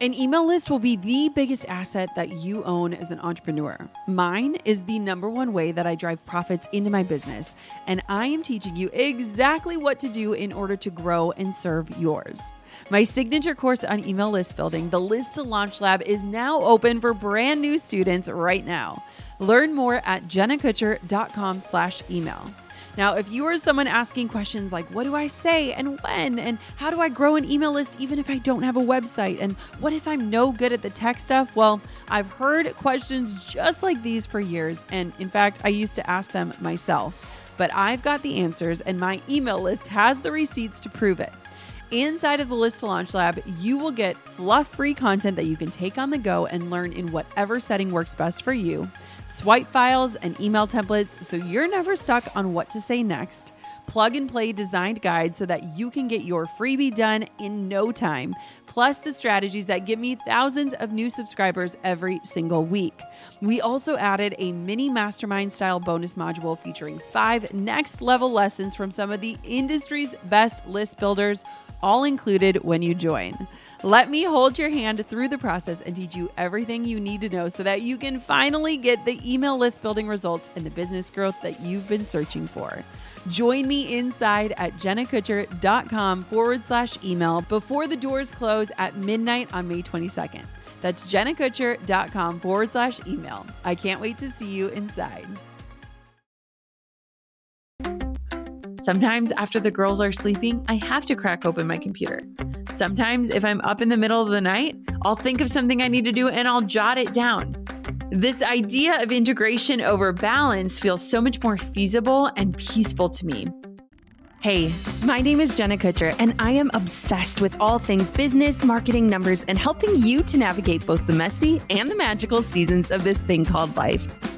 An email list will be the biggest asset that you own as an entrepreneur. Mine is the number one way that I drive profits into my business, and I am teaching you exactly what to do in order to grow and serve yours. My signature course on email list building, the List to Launch Lab, is now open for brand new students right now. Learn more at jennakutcher.com slash email. Now, if you are someone asking questions like, what do I say and when? And how do I grow an email list even if I don't have a website? And what if I'm no good at the tech stuff? Well, I've heard questions just like these for years. And in fact, I used to ask them myself. But I've got the answers, and my email list has the receipts to prove it. Inside of the List to Launch Lab, you will get fluff free content that you can take on the go and learn in whatever setting works best for you swipe files, and email templates so you're never stuck on what to say next. Plug and play designed guides so that you can get your freebie done in no time, plus the strategies that give me thousands of new subscribers every single week. We also added a mini mastermind style bonus module featuring five next level lessons from some of the industry's best list builders all included when you join. Let me hold your hand through the process and teach you everything you need to know so that you can finally get the email list building results and the business growth that you've been searching for. Join me inside at jennakutcher.com forward slash email before the doors close at midnight on May 22nd. That's jennakutcher.com forward slash email. I can't wait to see you inside. Sometimes, after the girls are sleeping, I have to crack open my computer. Sometimes, if I'm up in the middle of the night, I'll think of something I need to do and I'll jot it down. This idea of integration over balance feels so much more feasible and peaceful to me. Hey, my name is Jenna Kutcher, and I am obsessed with all things business, marketing, numbers, and helping you to navigate both the messy and the magical seasons of this thing called life.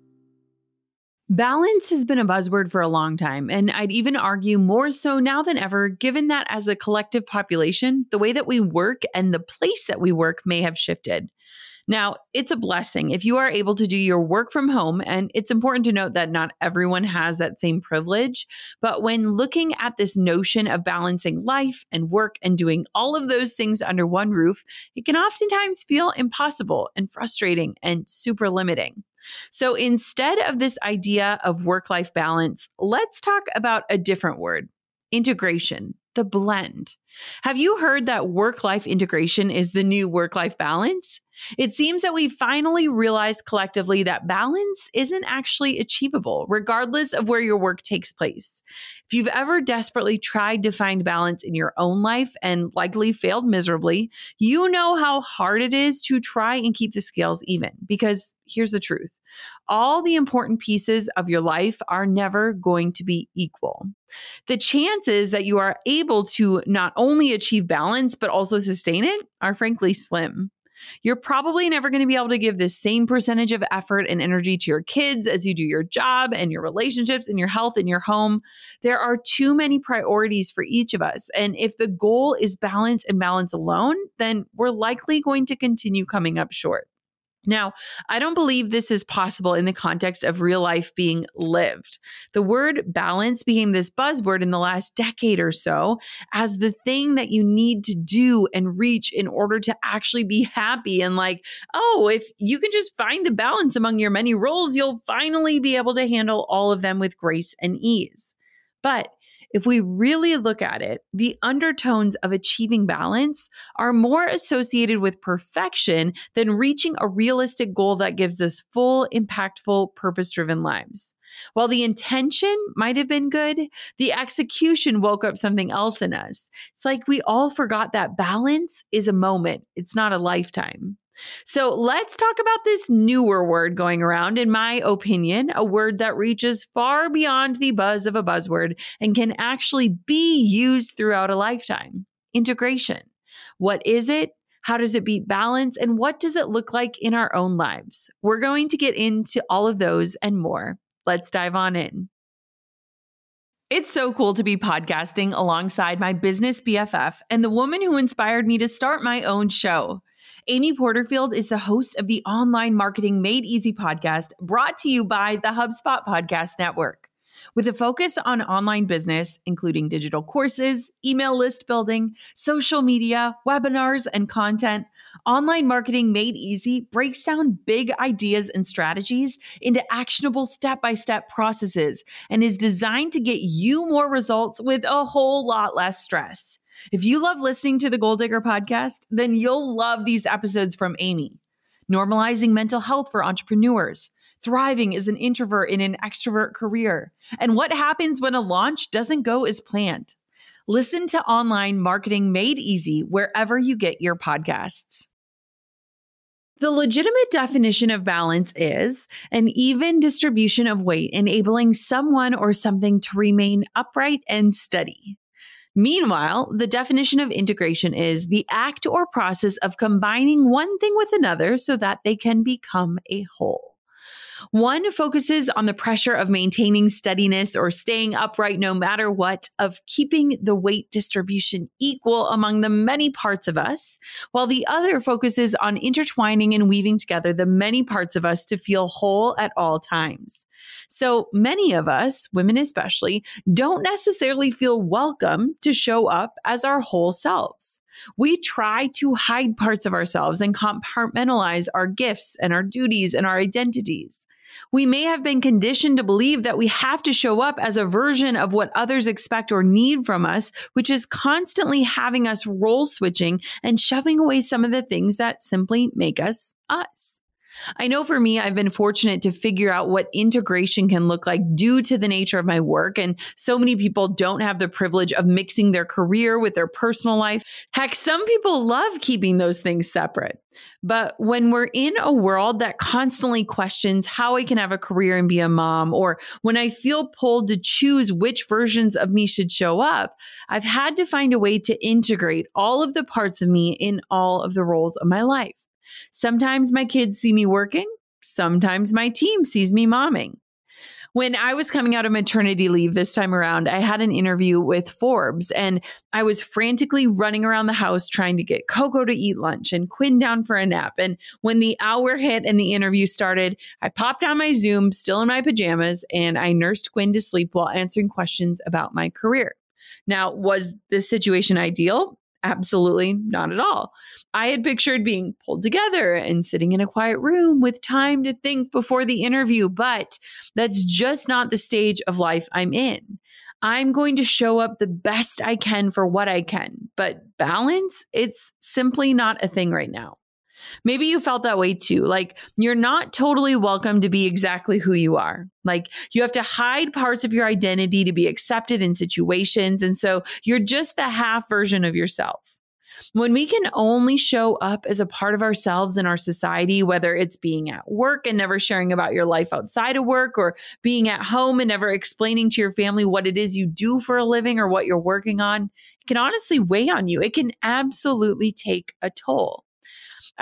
Balance has been a buzzword for a long time, and I'd even argue more so now than ever, given that as a collective population, the way that we work and the place that we work may have shifted. Now, it's a blessing if you are able to do your work from home, and it's important to note that not everyone has that same privilege. But when looking at this notion of balancing life and work and doing all of those things under one roof, it can oftentimes feel impossible and frustrating and super limiting. So instead of this idea of work life balance, let's talk about a different word integration, the blend. Have you heard that work life integration is the new work life balance? It seems that we finally realized collectively that balance isn't actually achievable, regardless of where your work takes place. If you've ever desperately tried to find balance in your own life and likely failed miserably, you know how hard it is to try and keep the scales even. Because here's the truth all the important pieces of your life are never going to be equal. The chances that you are able to not only achieve balance, but also sustain it are frankly slim. You're probably never going to be able to give the same percentage of effort and energy to your kids as you do your job and your relationships and your health and your home. There are too many priorities for each of us. And if the goal is balance and balance alone, then we're likely going to continue coming up short. Now, I don't believe this is possible in the context of real life being lived. The word balance became this buzzword in the last decade or so as the thing that you need to do and reach in order to actually be happy. And like, oh, if you can just find the balance among your many roles, you'll finally be able to handle all of them with grace and ease. But if we really look at it, the undertones of achieving balance are more associated with perfection than reaching a realistic goal that gives us full, impactful, purpose driven lives. While the intention might have been good, the execution woke up something else in us. It's like we all forgot that balance is a moment, it's not a lifetime. So let's talk about this newer word going around, in my opinion, a word that reaches far beyond the buzz of a buzzword and can actually be used throughout a lifetime integration. What is it? How does it beat balance? And what does it look like in our own lives? We're going to get into all of those and more. Let's dive on in. It's so cool to be podcasting alongside my business BFF and the woman who inspired me to start my own show. Amy Porterfield is the host of the Online Marketing Made Easy podcast brought to you by the HubSpot Podcast Network. With a focus on online business, including digital courses, email list building, social media, webinars, and content, Online Marketing Made Easy breaks down big ideas and strategies into actionable step by step processes and is designed to get you more results with a whole lot less stress. If you love listening to the Goal Digger podcast, then you'll love these episodes from Amy. Normalizing mental health for entrepreneurs thriving as an introvert in an extrovert career, and what happens when a launch doesn't go as planned. Listen to Online Marketing Made Easy wherever you get your podcasts. The legitimate definition of balance is an even distribution of weight, enabling someone or something to remain upright and steady. Meanwhile, the definition of integration is the act or process of combining one thing with another so that they can become a whole. One focuses on the pressure of maintaining steadiness or staying upright no matter what, of keeping the weight distribution equal among the many parts of us, while the other focuses on intertwining and weaving together the many parts of us to feel whole at all times. So many of us, women especially, don't necessarily feel welcome to show up as our whole selves. We try to hide parts of ourselves and compartmentalize our gifts and our duties and our identities. We may have been conditioned to believe that we have to show up as a version of what others expect or need from us, which is constantly having us role switching and shoving away some of the things that simply make us us. I know for me, I've been fortunate to figure out what integration can look like due to the nature of my work. And so many people don't have the privilege of mixing their career with their personal life. Heck, some people love keeping those things separate. But when we're in a world that constantly questions how I can have a career and be a mom, or when I feel pulled to choose which versions of me should show up, I've had to find a way to integrate all of the parts of me in all of the roles of my life. Sometimes my kids see me working, sometimes my team sees me momming. When I was coming out of maternity leave this time around, I had an interview with Forbes and I was frantically running around the house trying to get Coco to eat lunch and Quinn down for a nap. And when the hour hit and the interview started, I popped on my Zoom, still in my pajamas, and I nursed Quinn to sleep while answering questions about my career. Now, was this situation ideal? Absolutely not at all. I had pictured being pulled together and sitting in a quiet room with time to think before the interview, but that's just not the stage of life I'm in. I'm going to show up the best I can for what I can, but balance, it's simply not a thing right now. Maybe you felt that way too. Like you're not totally welcome to be exactly who you are. Like you have to hide parts of your identity to be accepted in situations. And so you're just the half version of yourself. When we can only show up as a part of ourselves in our society, whether it's being at work and never sharing about your life outside of work, or being at home and never explaining to your family what it is you do for a living or what you're working on, it can honestly weigh on you. It can absolutely take a toll.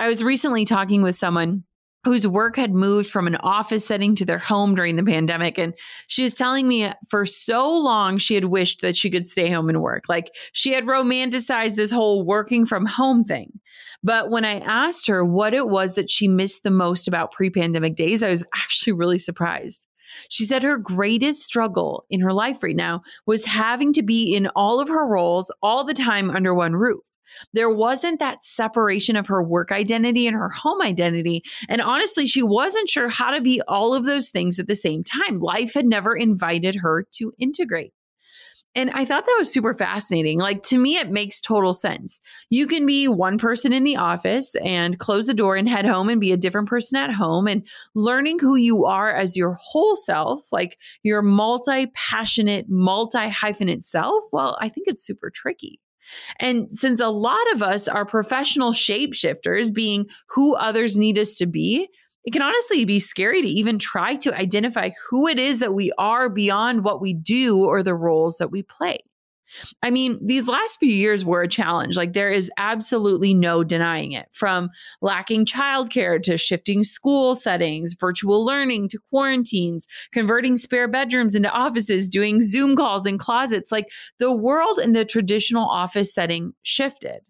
I was recently talking with someone whose work had moved from an office setting to their home during the pandemic. And she was telling me for so long she had wished that she could stay home and work. Like she had romanticized this whole working from home thing. But when I asked her what it was that she missed the most about pre pandemic days, I was actually really surprised. She said her greatest struggle in her life right now was having to be in all of her roles all the time under one roof. There wasn't that separation of her work identity and her home identity. And honestly, she wasn't sure how to be all of those things at the same time. Life had never invited her to integrate. And I thought that was super fascinating. Like to me, it makes total sense. You can be one person in the office and close the door and head home and be a different person at home and learning who you are as your whole self, like your multi passionate, multi hyphenate self. Well, I think it's super tricky. And since a lot of us are professional shapeshifters, being who others need us to be, it can honestly be scary to even try to identify who it is that we are beyond what we do or the roles that we play. I mean, these last few years were a challenge. Like, there is absolutely no denying it from lacking childcare to shifting school settings, virtual learning to quarantines, converting spare bedrooms into offices, doing Zoom calls in closets. Like, the world in the traditional office setting shifted.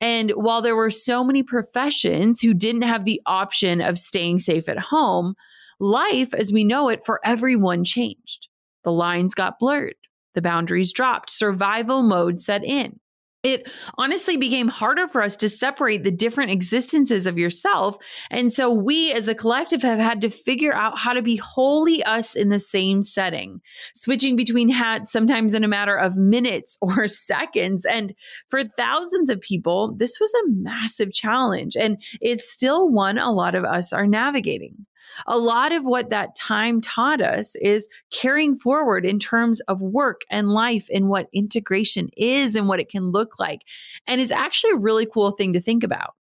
And while there were so many professions who didn't have the option of staying safe at home, life as we know it for everyone changed. The lines got blurred the boundaries dropped, survival mode set in. It honestly became harder for us to separate the different existences of yourself. And so we as a collective have had to figure out how to be wholly us in the same setting, switching between hats sometimes in a matter of minutes or seconds. And for thousands of people, this was a massive challenge. And it's still one a lot of us are navigating. A lot of what that time taught us is carrying forward in terms of work and life and what integration is and what it can look like. And is actually a really cool thing to think about.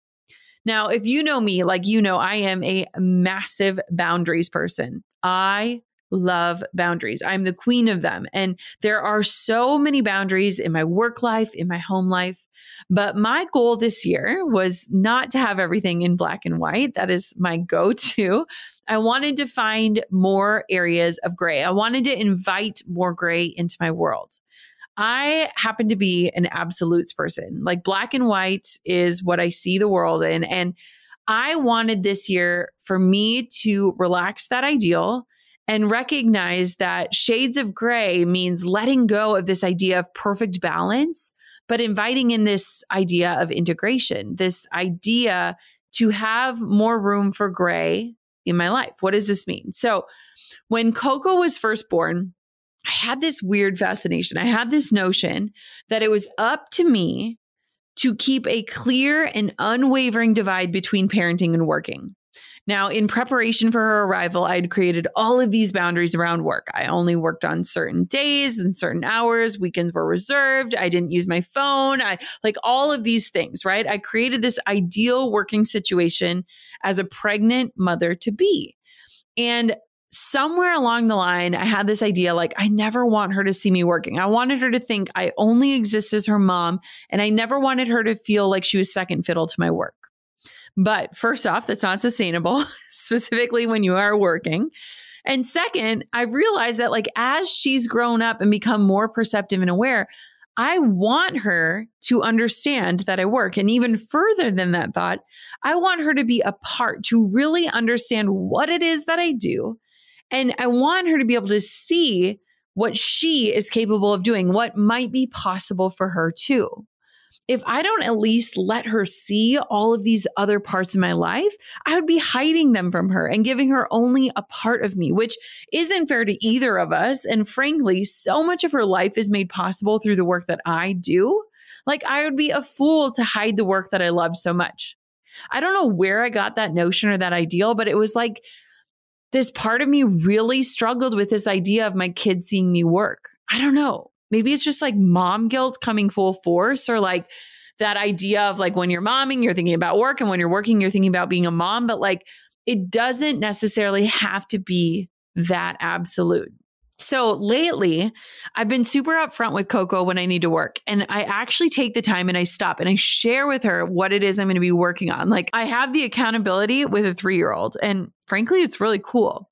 Now, if you know me, like you know, I am a massive boundaries person. I love boundaries. I'm the queen of them. And there are so many boundaries in my work life, in my home life. But my goal this year was not to have everything in black and white. That is my go to. I wanted to find more areas of gray. I wanted to invite more gray into my world. I happen to be an absolutes person. Like black and white is what I see the world in. And I wanted this year for me to relax that ideal and recognize that shades of gray means letting go of this idea of perfect balance, but inviting in this idea of integration, this idea to have more room for gray in my life. What does this mean? So, when Coco was first born, I had this weird fascination. I had this notion that it was up to me to keep a clear and unwavering divide between parenting and working. Now, in preparation for her arrival, I'd created all of these boundaries around work. I only worked on certain days and certain hours. Weekends were reserved. I didn't use my phone. I like all of these things, right? I created this ideal working situation as a pregnant mother to be. And somewhere along the line, I had this idea like, I never want her to see me working. I wanted her to think I only exist as her mom, and I never wanted her to feel like she was second fiddle to my work. But first off, that's not sustainable, specifically when you are working. And second, I've realized that like as she's grown up and become more perceptive and aware, I want her to understand that I work. And even further than that thought, I want her to be a part, to really understand what it is that I do. And I want her to be able to see what she is capable of doing, what might be possible for her too if I don't at least let her see all of these other parts of my life, I would be hiding them from her and giving her only a part of me, which isn't fair to either of us. And frankly, so much of her life is made possible through the work that I do. Like, I would be a fool to hide the work that I love so much. I don't know where I got that notion or that ideal, but it was like this part of me really struggled with this idea of my kids seeing me work. I don't know maybe it's just like mom guilt coming full force or like that idea of like when you're momming, you're thinking about work and when you're working, you're thinking about being a mom, but like it doesn't necessarily have to be that absolute. So lately, I've been super upfront with Coco when I need to work. And I actually take the time and I stop and I share with her what it is I'm going to be working on. Like I have the accountability with a three year old. And frankly, it's really cool.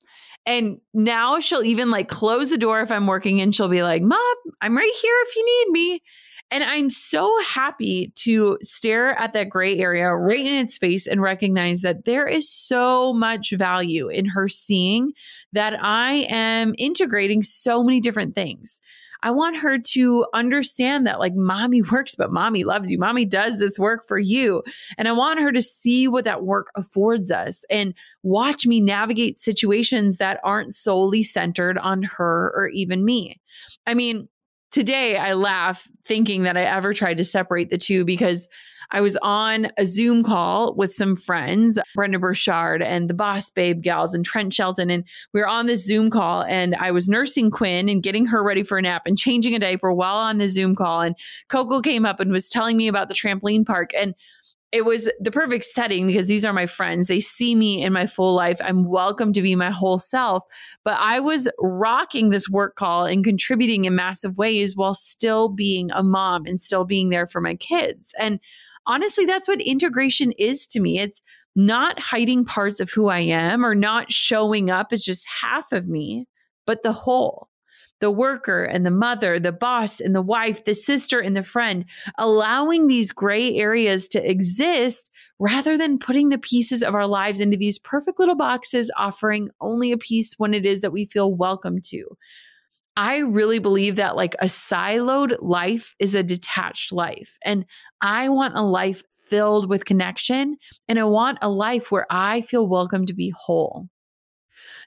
And now she'll even like close the door if I'm working and she'll be like, Mom, I'm right here if you need me. And I'm so happy to stare at that gray area right in its face and recognize that there is so much value in her seeing that I am integrating so many different things. I want her to understand that like mommy works, but mommy loves you. Mommy does this work for you. And I want her to see what that work affords us and watch me navigate situations that aren't solely centered on her or even me. I mean, today I laugh thinking that I ever tried to separate the two because I was on a Zoom call with some friends, Brendon Burchard and the Boss Babe gals and Trent Shelton. And we were on this Zoom call and I was nursing Quinn and getting her ready for a nap and changing a diaper while on the Zoom call. And Coco came up and was telling me about the trampoline park. And it was the perfect setting because these are my friends. They see me in my full life. I'm welcome to be my whole self. But I was rocking this work call and contributing in massive ways while still being a mom and still being there for my kids. And honestly, that's what integration is to me. It's not hiding parts of who I am or not showing up as just half of me, but the whole the worker and the mother, the boss and the wife, the sister and the friend, allowing these gray areas to exist rather than putting the pieces of our lives into these perfect little boxes, offering only a piece when it is that we feel welcome to. I really believe that like a siloed life is a detached life. And I want a life filled with connection. And I want a life where I feel welcome to be whole.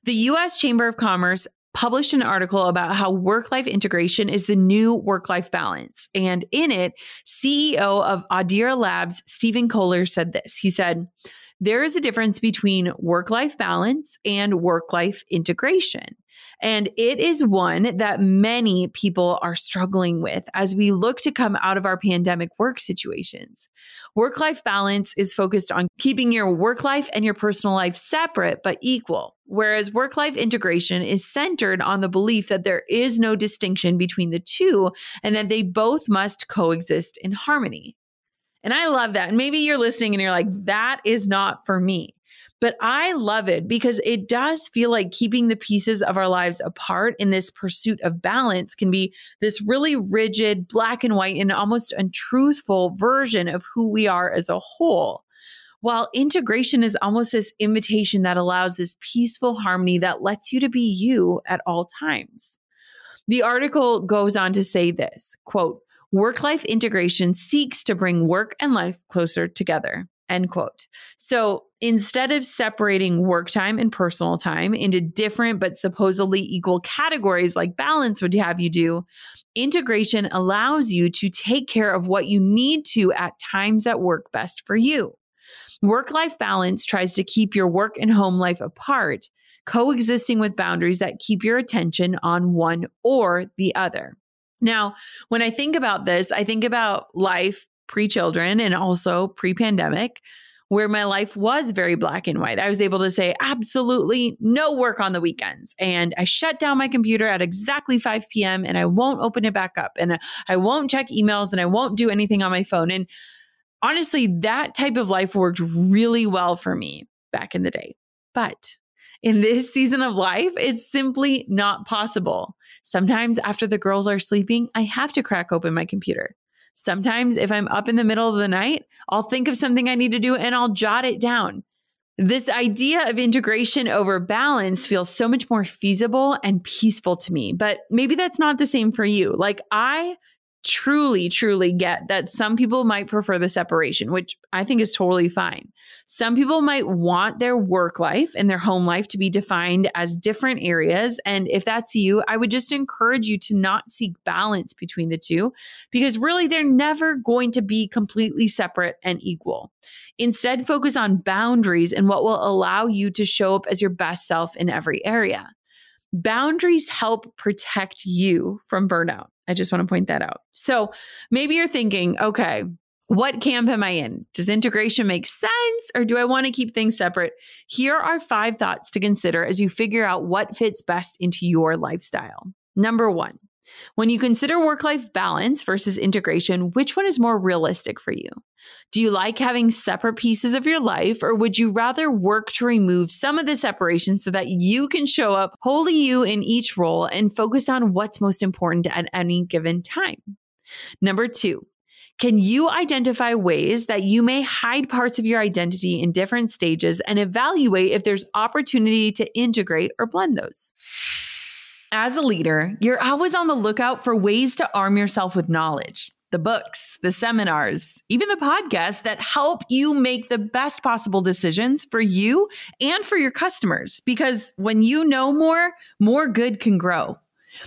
The US Chamber of Commerce published an article about how work life integration is the new work life balance. And in it, CEO of Audira Labs, Stephen Kohler, said this. He said, there is a difference between work life balance and work life integration. And it is one that many people are struggling with as we look to come out of our pandemic work situations. Work life balance is focused on keeping your work life and your personal life separate but equal, whereas work life integration is centered on the belief that there is no distinction between the two and that they both must coexist in harmony. And I love that. And maybe you're listening and you're like, that is not for me. But I love it because it does feel like keeping the pieces of our lives apart in this pursuit of balance can be this really rigid, black and white, and almost untruthful version of who we are as a whole. While integration is almost this invitation that allows this peaceful harmony that lets you to be you at all times. The article goes on to say this quote, work life integration seeks to bring work and life closer together. End quote. So instead of separating work time and personal time into different but supposedly equal categories like balance would have you do, integration allows you to take care of what you need to at times that work best for you. Work life balance tries to keep your work and home life apart, coexisting with boundaries that keep your attention on one or the other. Now, when I think about this, I think about life pre children and also pre pandemic, where my life was very black and white. I was able to say absolutely no work on the weekends. And I shut down my computer at exactly 5 p.m. and I won't open it back up. And I won't check emails and I won't do anything on my phone. And honestly, that type of life worked really well for me back in the day. But in this season of life, it's simply not possible. Sometimes after the girls are sleeping, I have to crack open my computer. Sometimes, if I'm up in the middle of the night, I'll think of something I need to do and I'll jot it down. This idea of integration over balance feels so much more feasible and peaceful to me, but maybe that's not the same for you. Like, I truly, truly get that some people might prefer the separation, which I think is totally fine. Some people might want their work life and their home life to be defined as different areas. And if that's you, I would just encourage you to not seek balance between the two because really they're never going to be completely separate and equal. Instead, focus on boundaries and what will allow you to show up as your best self in every area. Boundaries help protect you from burnout. I just want to point that out. So maybe you're thinking, okay, what camp am I in? Does integration make sense or do I want to keep things separate? Here are five thoughts to consider as you figure out what fits best into your lifestyle. Number one, when you consider work life balance versus integration, which one is more realistic for you? Do you like having separate pieces of your life, or would you rather work to remove some of the separation so that you can show up wholly you in each role and focus on what's most important at any given time? Number two, can you identify ways that you may hide parts of your identity in different stages and evaluate if there's opportunity to integrate or blend those? As a leader, you're always on the lookout for ways to arm yourself with knowledge. The books, the seminars, even the podcasts that help you make the best possible decisions for you and for your customers. Because when you know more, more good can grow.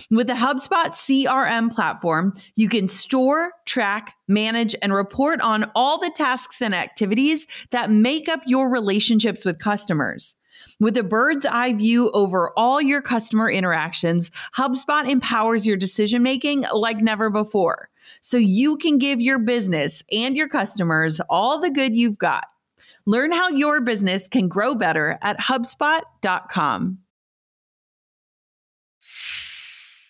With the HubSpot CRM platform, you can store, track, manage, and report on all the tasks and activities that make up your relationships with customers. With a bird's eye view over all your customer interactions, HubSpot empowers your decision making like never before. So you can give your business and your customers all the good you've got. Learn how your business can grow better at HubSpot.com.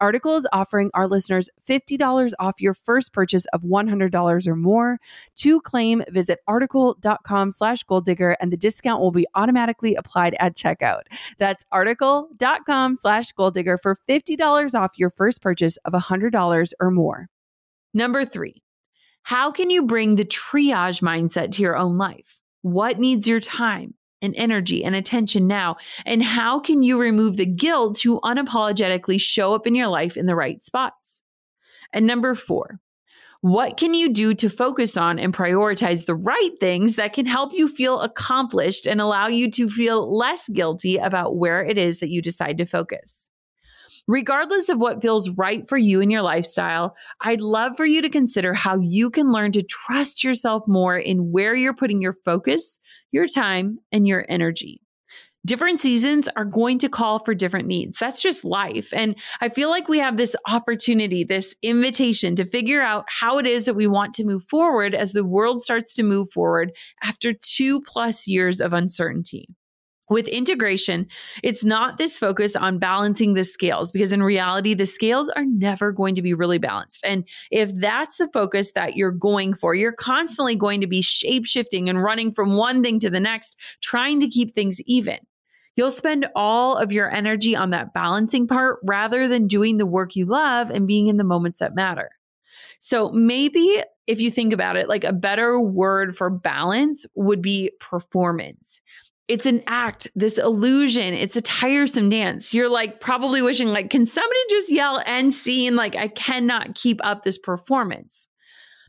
Article is offering our listeners $50 off your first purchase of $100 or more. To claim, visit article.com slash goal digger and the discount will be automatically applied at checkout. That's article.com slash goal digger for $50 off your first purchase of $100 or more. Number three, how can you bring the triage mindset to your own life? What needs your time? And energy and attention now? And how can you remove the guilt to unapologetically show up in your life in the right spots? And number four, what can you do to focus on and prioritize the right things that can help you feel accomplished and allow you to feel less guilty about where it is that you decide to focus? Regardless of what feels right for you in your lifestyle, I'd love for you to consider how you can learn to trust yourself more in where you're putting your focus, your time, and your energy. Different seasons are going to call for different needs. That's just life. And I feel like we have this opportunity, this invitation to figure out how it is that we want to move forward as the world starts to move forward after two plus years of uncertainty. With integration, it's not this focus on balancing the scales because in reality, the scales are never going to be really balanced. And if that's the focus that you're going for, you're constantly going to be shape shifting and running from one thing to the next, trying to keep things even. You'll spend all of your energy on that balancing part rather than doing the work you love and being in the moments that matter. So maybe if you think about it, like a better word for balance would be performance it's an act, this illusion. It's a tiresome dance. You're like probably wishing, like, can somebody just yell end scene? Like, I cannot keep up this performance.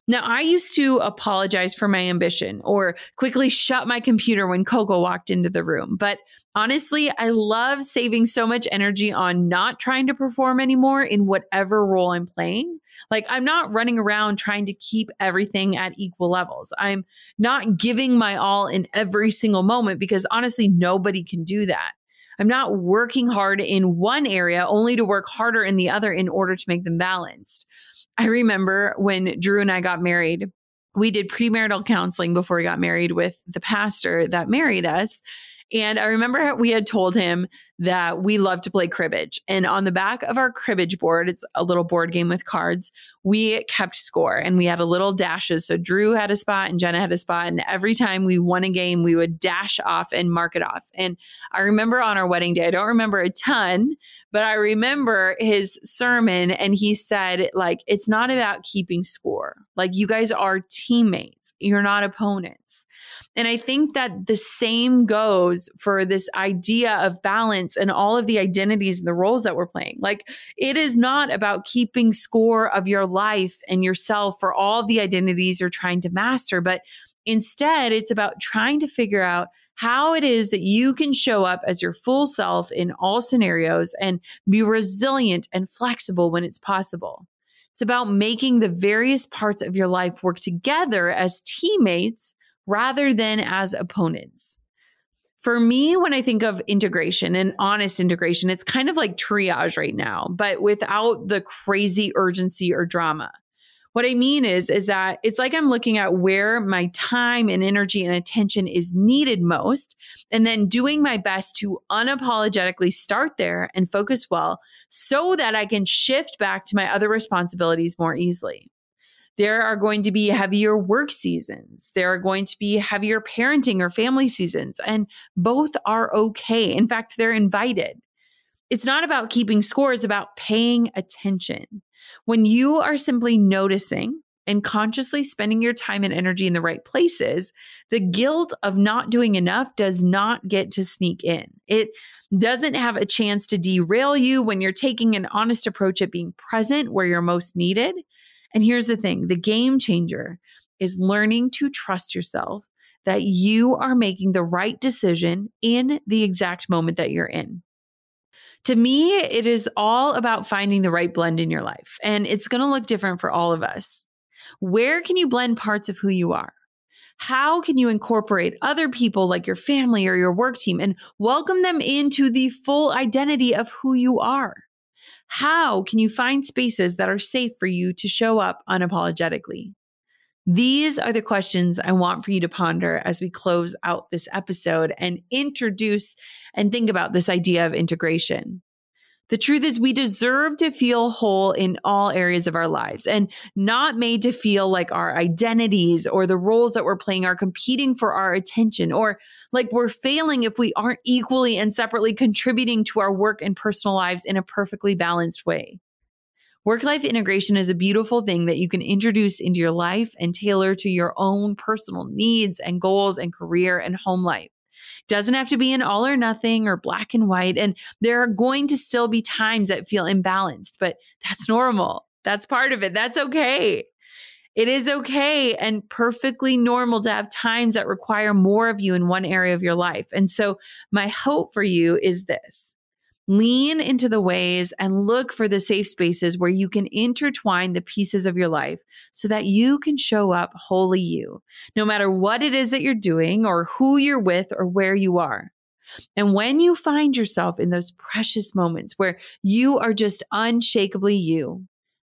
Now, I used to apologize for my ambition or quickly shut my computer when Coco walked into the room. But honestly, I love saving so much energy on not trying to perform anymore in whatever role I'm playing. Like, I'm not running around trying to keep everything at equal levels. I'm not giving my all in every single moment because honestly, nobody can do that. I'm not working hard in one area only to work harder in the other in order to make them balanced. I remember when Drew and I got married, we did premarital counseling before we got married with the pastor that married us. And I remember we had told him that we love to play cribbage. And on the back of our cribbage board, it's a little board game with cards, we kept score and we had a little dashes. So Drew had a spot and Jenna had a spot. And every time we won a game, we would dash off and mark it off. And I remember on our wedding day, I don't remember a ton, but I remember his sermon and he said, like, it's not about keeping score. Like, you guys are teammates, you're not opponents. And I think that the same goes for this idea of balance and all of the identities and the roles that we're playing. Like, it is not about keeping score of your life and yourself for all the identities you're trying to master, but instead, it's about trying to figure out how it is that you can show up as your full self in all scenarios and be resilient and flexible when it's possible. It's about making the various parts of your life work together as teammates rather than as opponents. For me, when I think of integration and honest integration, it's kind of like triage right now, but without the crazy urgency or drama. What I mean is, is that it's like I'm looking at where my time and energy and attention is needed most, and then doing my best to unapologetically start there and focus well so that I can shift back to my other responsibilities more easily. There are going to be heavier work seasons. There are going to be heavier parenting or family seasons, and both are okay. In fact, they're invited. It's not about keeping score, it's about paying attention. When you are simply noticing and consciously spending your time and energy in the right places, the guilt of not doing enough does not get to sneak in. It doesn't have a chance to derail you when you're taking an honest approach at being present where you're most needed. And here's the thing the game changer is learning to trust yourself that you are making the right decision in the exact moment that you're in. To me, it is all about finding the right blend in your life, and it's going to look different for all of us. Where can you blend parts of who you are? How can you incorporate other people like your family or your work team and welcome them into the full identity of who you are? How can you find spaces that are safe for you to show up unapologetically? These are the questions I want for you to ponder as we close out this episode and introduce and think about this idea of integration. The truth is, we deserve to feel whole in all areas of our lives and not made to feel like our identities or the roles that we're playing are competing for our attention or like we're failing if we aren't equally and separately contributing to our work and personal lives in a perfectly balanced way. Work life integration is a beautiful thing that you can introduce into your life and tailor to your own personal needs and goals and career and home life. Doesn't have to be an all or nothing or black and white. And there are going to still be times that feel imbalanced, but that's normal. That's part of it. That's okay. It is okay and perfectly normal to have times that require more of you in one area of your life. And so, my hope for you is this Lean into the ways and look for the safe spaces where you can intertwine the pieces of your life so that you can show up wholly you, no matter what it is that you're doing or who you're with or where you are. And when you find yourself in those precious moments where you are just unshakably you,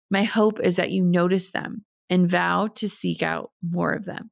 my hope is that you notice them and vow to seek out more of them.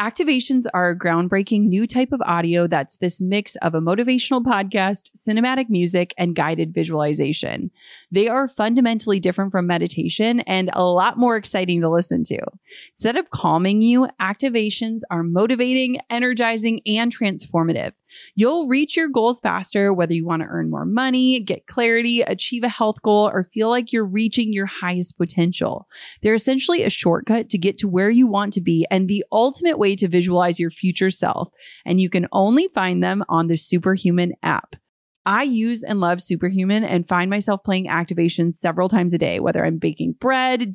Activations are a groundbreaking new type of audio that's this mix of a motivational podcast, cinematic music, and guided visualization. They are fundamentally different from meditation and a lot more exciting to listen to. Instead of calming you, activations are motivating, energizing, and transformative. You'll reach your goals faster, whether you want to earn more money, get clarity, achieve a health goal, or feel like you're reaching your highest potential. They're essentially a shortcut to get to where you want to be and the ultimate way to visualize your future self. And you can only find them on the Superhuman app. I use and love Superhuman and find myself playing activations several times a day, whether I'm baking bread,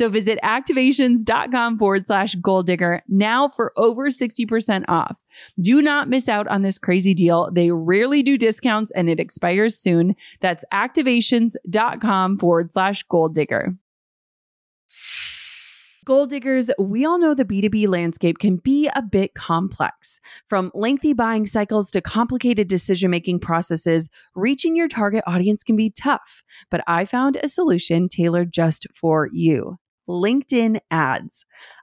visit activations.com forward slash goal digger now for over 60% off. Do not miss out on this crazy deal. They rarely do discounts and it expires soon. That's activations.com forward slash goal digger. Goal diggers, we all know the B2B landscape can be a bit complex. From lengthy buying cycles to complicated decision making processes, reaching your target audience can be tough. But I found a solution tailored just for you LinkedIn ads.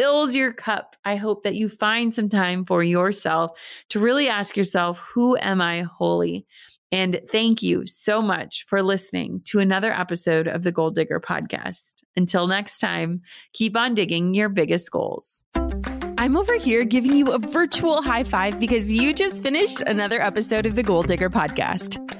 fills your cup. I hope that you find some time for yourself to really ask yourself, who am I wholly? And thank you so much for listening to another episode of the Goal Digger podcast. Until next time, keep on digging your biggest goals. I'm over here giving you a virtual high five because you just finished another episode of the Goal Digger podcast.